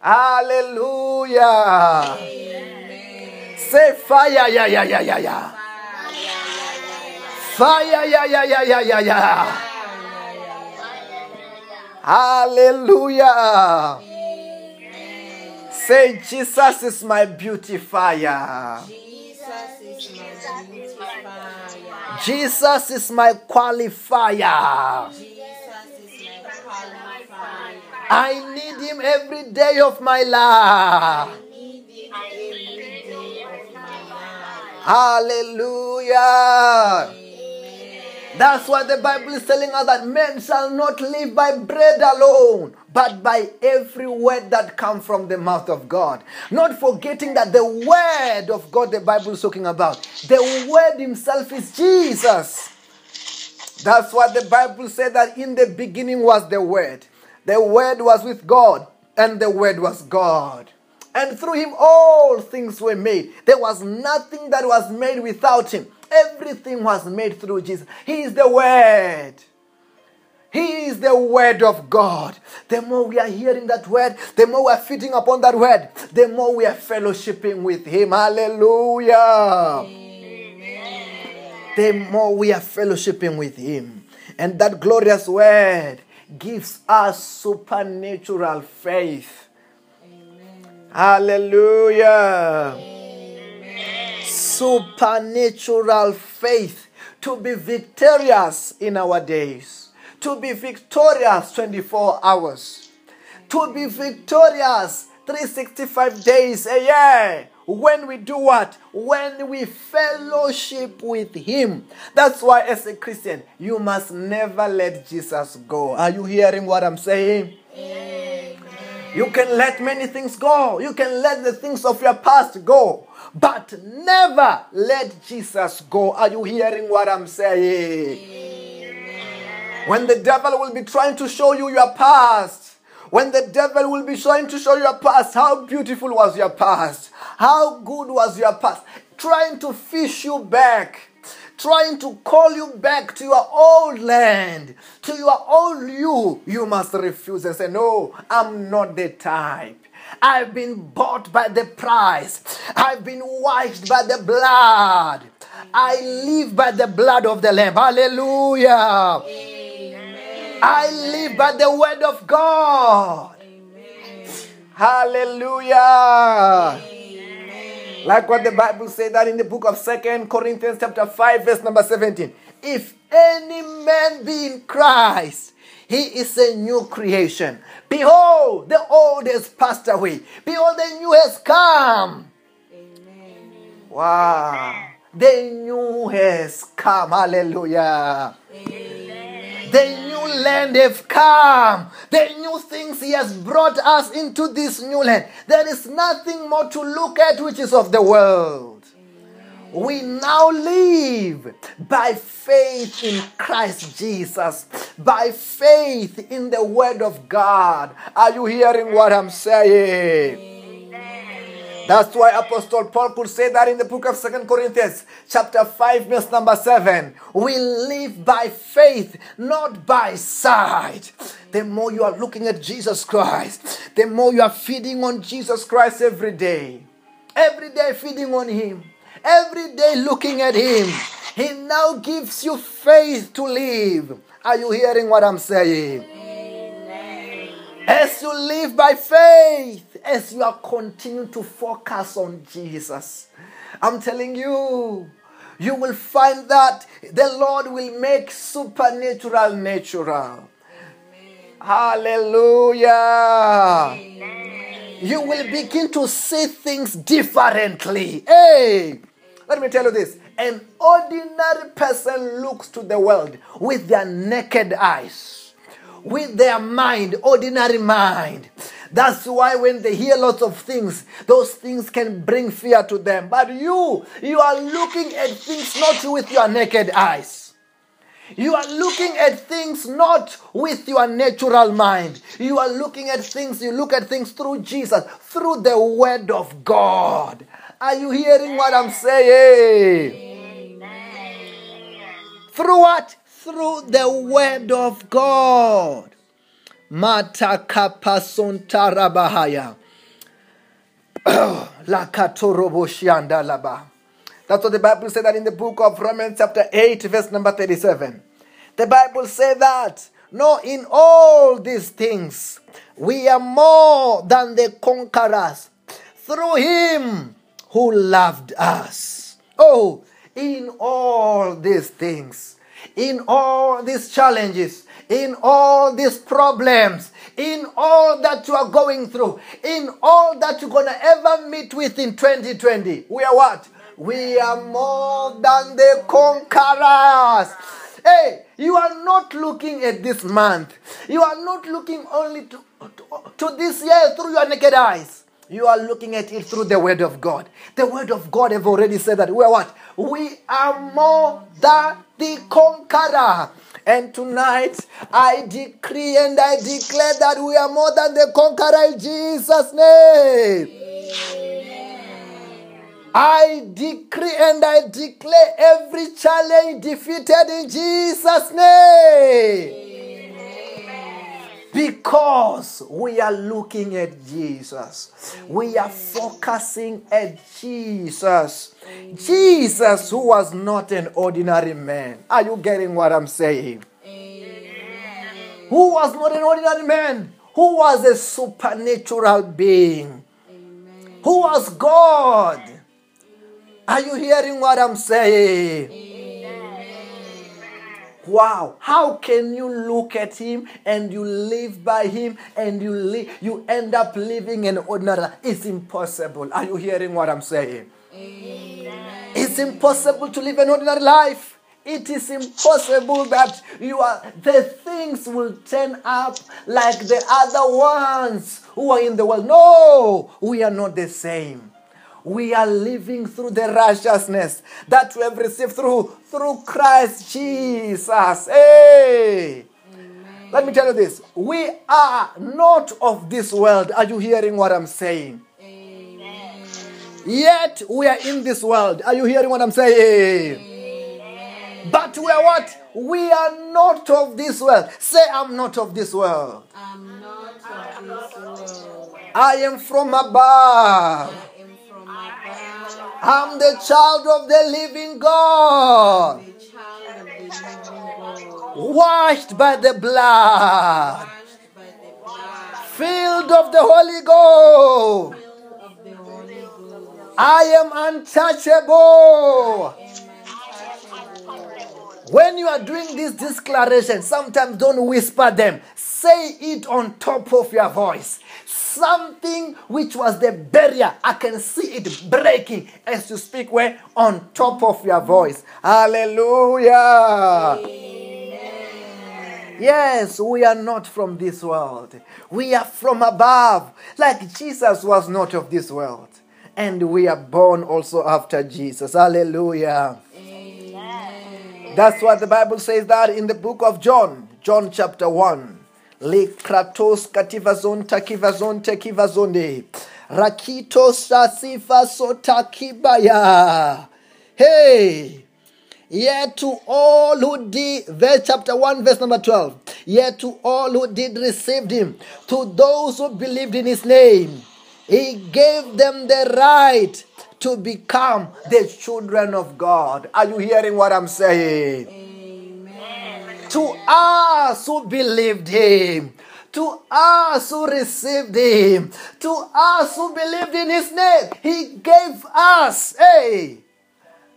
Hallelujah. Say fire, yeah, yeah, yeah, yeah, yeah. Fire, yeah, yeah, yeah, yeah, yeah, yeah. Hallelujah. Say, Jesus is my beautifier. Jesus is my. Jesus is my qualifier. Jesus is my qualifier. I need him every day of my life. Hallelujah. That's why the Bible is telling us that men shall not live by bread alone, but by every word that comes from the mouth of God. Not forgetting that the word of God the Bible is talking about, the word himself is Jesus. That's what the Bible said that in the beginning was the word. The word was with God, and the word was God. And through him all things were made. There was nothing that was made without him. Everything was made through Jesus. He is the word. He is the word of God. The more we are hearing that word, the more we are feeding upon that word, the more we are fellowshipping with him. Hallelujah. The more we are fellowshipping with him. And that glorious word gives us supernatural faith. Hallelujah. Supernatural faith to be victorious in our days, to be victorious 24 hours, to be victorious 365 days a year. When we do what? When we fellowship with Him. That's why, as a Christian, you must never let Jesus go. Are you hearing what I'm saying? You can let many things go. You can let the things of your past go. But never let Jesus go. Are you hearing what I'm saying? When the devil will be trying to show you your past, when the devil will be trying to show you your past, how beautiful was your past? How good was your past? Trying to fish you back trying to call you back to your old land, to your old you, you must refuse and say, No, I'm not the type. I've been bought by the price. I've been washed by the blood. I live by the blood of the Lamb. Hallelujah. I live by the word of God. Hallelujah. Like what the Bible said that in the book of Second Corinthians chapter 5 verse number 17. If any man be in Christ, he is a new creation. Behold, the old has passed away. Behold, the new has come. Wow. The new has come. Hallelujah. The new land have come. The new things He has brought us into this new land. There is nothing more to look at which is of the world. We now live by faith in Christ Jesus, by faith in the Word of God. Are you hearing what I'm saying? That's why Apostle Paul could say that in the book of Second Corinthians, chapter 5, verse number 7. We live by faith, not by sight. The more you are looking at Jesus Christ, the more you are feeding on Jesus Christ every day. Every day feeding on Him. Every day looking at Him. He now gives you faith to live. Are you hearing what I'm saying? As you live by faith, as you are continuing to focus on Jesus, I'm telling you, you will find that the Lord will make supernatural natural. Hallelujah. You will begin to see things differently. Hey, let me tell you this. An ordinary person looks to the world with their naked eyes with their mind, ordinary mind. That's why when they hear lots of things, those things can bring fear to them. But you, you are looking at things not with your naked eyes. You are looking at things not with your natural mind. You are looking at things, you look at things through Jesus, through the Word of God. Are you hearing what I'm saying? Through what? Through the word of God. That's what the Bible said that in the book of Romans, chapter 8, verse number 37. The Bible said that, no, in all these things, we are more than the conquerors through him who loved us. Oh, in all these things, in all these challenges, in all these problems, in all that you are going through, in all that you're going to ever meet with in 2020, we are what? We are more than the conquerors. Hey, you are not looking at this month. You are not looking only to, to, to this year through your naked eyes. You are looking at it through the word of God. The word of God have already said that we are what? We are more than the conqueror. And tonight I decree and I declare that we are more than the conqueror in Jesus' name. I decree and I declare every challenge defeated in Jesus' name. Because we are looking at Jesus. We are focusing at Jesus. Jesus, who was not an ordinary man. Are you getting what I'm saying? Who was not an ordinary man? Who was a supernatural being? Who was God? Are you hearing what I'm saying? Wow, how can you look at him and you live by him and you live, you end up living an ordinary? It's impossible. Are you hearing what I'm saying? Amen. It's impossible to live an ordinary life. It is impossible that you are the things will turn up like the other ones who are in the world. No, we are not the same we are living through the righteousness that we have received through through Christ Jesus. Hey. Amen. Let me tell you this. We are not of this world. Are you hearing what I'm saying? Amen. Yet we are in this world. Are you hearing what I'm saying? Amen. But we are what? We are not of this world. Say, I'm not of this world. I'm not of this world. I am from above. I'm the child of the living God. Washed by the blood. Filled of the Holy Ghost. I am untouchable. When you are doing this declaration, sometimes don't whisper them. Say it on top of your voice something which was the barrier. I can see it breaking as you speak where on top of your voice. Hallelujah. Yes, we are not from this world. We are from above. Like Jesus was not of this world. And we are born also after Jesus. Hallelujah. Amen. That's what the Bible says that in the book of John, John chapter 1. Le kratos kativazon takivazon tekivazonde. Rakitos sasifa sotakibaya. Hey. Yet to all who did, verse chapter 1, verse number 12. Yet to all who did receive him, to those who believed in his name, he gave them the right to become the children of God. Are you hearing what I'm saying? To us who believed him, to us who received him, to us who believed in his name. He gave us, hey,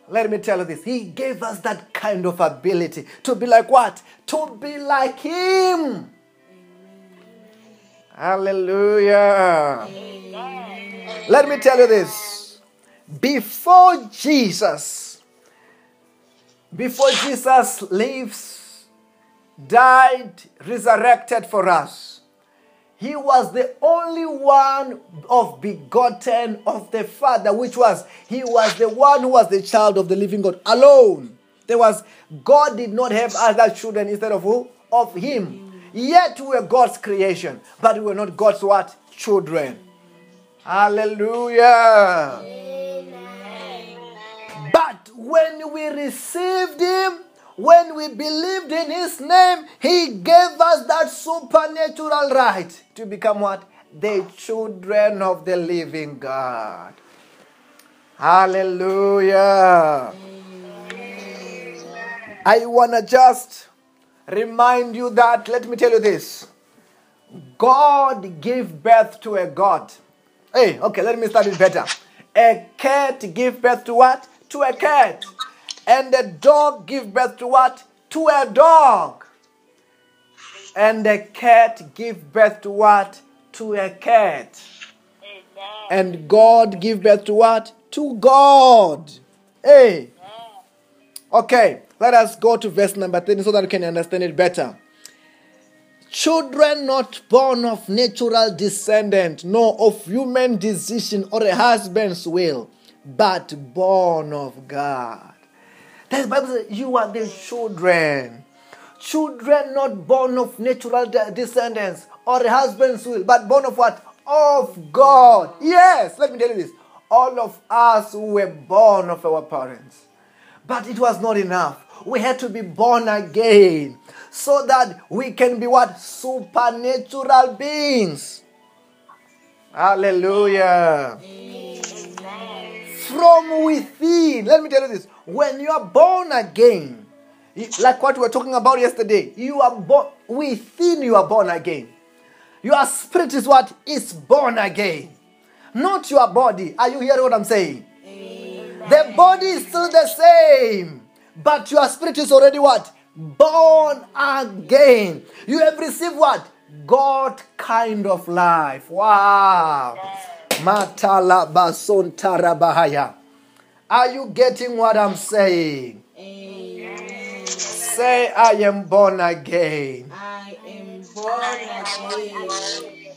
let me tell you this. He gave us that kind of ability to be like what? To be like him. Hallelujah. Amen. Let me tell you this. Before Jesus, before Jesus lives died, resurrected for us. He was the only one of begotten of the Father, which was, he was the one who was the child of the living God alone. There was, God did not have other children instead of who? Of him. Yet we were God's creation, but we were not God's what? Children. Hallelujah. Amen. But when we received him, when we believed in his name, he gave us that supernatural right to become what? The children of the living God. Hallelujah. I want to just remind you that, let me tell you this God gave birth to a God. Hey, okay, let me start it better. A cat gave birth to what? To a cat. And a dog give birth to what? To a dog. And a cat give birth to what? To a cat. And God give birth to what? To God. Hey. Okay, let us go to verse number 10 so that we can understand it better. Children not born of natural descendant, nor of human decision or a husband's will, but born of God. The Bible says, You are the children. Children not born of natural de- descendants or a husband's will, but born of what? Of God. Yes, let me tell you this. All of us were born of our parents. But it was not enough. We had to be born again so that we can be what? Supernatural beings. Hallelujah. From within. Let me tell you this. When you are born again, like what we were talking about yesterday, you are born within you are born again. Your spirit is what? Is born again. Not your body. Are you hearing what I'm saying? The body is still the same, but your spirit is already what? Born again. You have received what? God kind of life. Wow. Matala bason tarabahaya. Are you getting what I'm saying? Say, I am born again. I am born again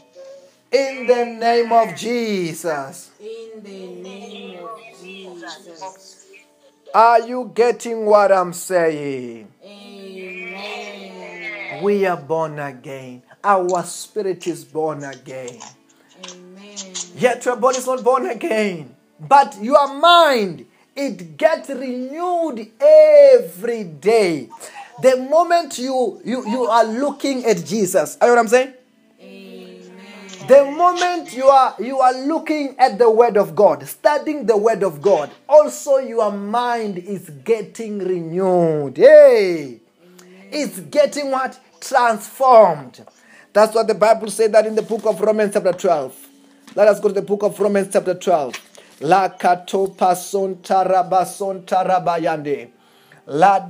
In the name of Jesus. in the name of Jesus. Are you getting what I'm saying? Amen. We are born again. Our spirit is born again. Yet your body is not born again. But your mind, it gets renewed every day. The moment you, you, you are looking at Jesus, are you know what I'm saying? Amen. The moment you are you are looking at the word of God, studying the word of God, also your mind is getting renewed. Hey! It's getting what? Transformed. That's what the Bible said that in the book of Romans chapter 12. Let us go to the book of Romans chapter 12. La katopa son tarabason tarabayande. La